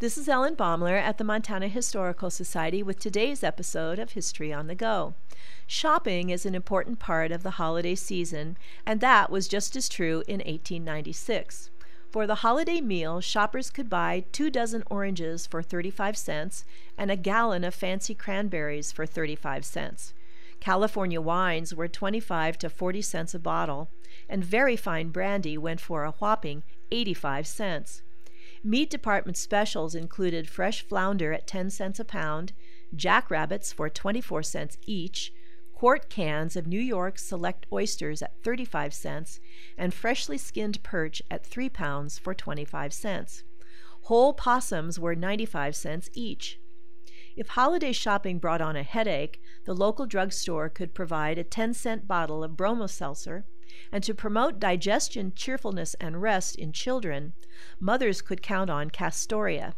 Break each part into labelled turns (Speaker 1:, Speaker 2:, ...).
Speaker 1: This is Ellen Baumler at the Montana Historical Society with today's episode of History on the Go. Shopping is an important part of the holiday season, and that was just as true in 1896. For the holiday meal, shoppers could buy two dozen oranges for 35 cents and a gallon of fancy cranberries for 35 cents. California wines were 25 to 40 cents a bottle, and very fine brandy went for a whopping 85 cents. Meat department specials included fresh flounder at 10 cents a pound, jackrabbits for 24 cents each, quart cans of New York select oysters at 35 cents, and freshly skinned perch at 3 pounds for 25 cents. Whole possums were 95 cents each. If holiday shopping brought on a headache, the local drugstore could provide a 10 cent bottle of bromo seltzer and to promote digestion, cheerfulness, and rest in children, mothers could count on Castoria.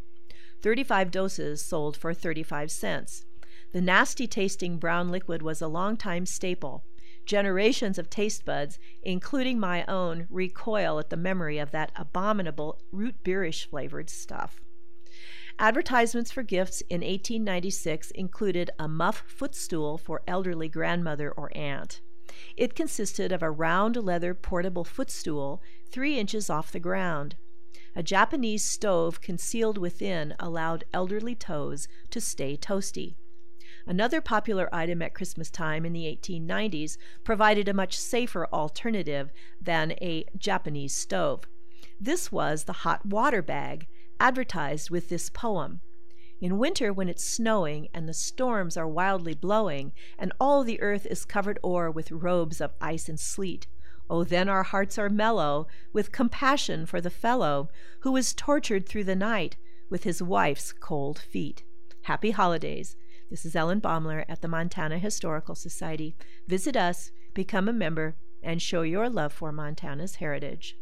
Speaker 1: 35 doses sold for 35 cents. The nasty tasting brown liquid was a long-time staple. Generations of taste buds, including my own, recoil at the memory of that abominable root beerish flavored stuff. Advertisements for gifts in 1896 included a muff footstool for elderly grandmother or aunt. It consisted of a round leather portable footstool three inches off the ground. A Japanese stove concealed within allowed elderly toes to stay toasty. Another popular item at Christmas time in the 1890s provided a much safer alternative than a Japanese stove. This was the hot water bag, advertised with this poem. In winter, when it's snowing and the storms are wildly blowing, and all the earth is covered o'er with robes of ice and sleet, oh, then our hearts are mellow with compassion for the fellow who is tortured through the night with his wife's cold feet. Happy holidays. This is Ellen Baumler at the Montana Historical Society. Visit us, become a member, and show your love for Montana's heritage.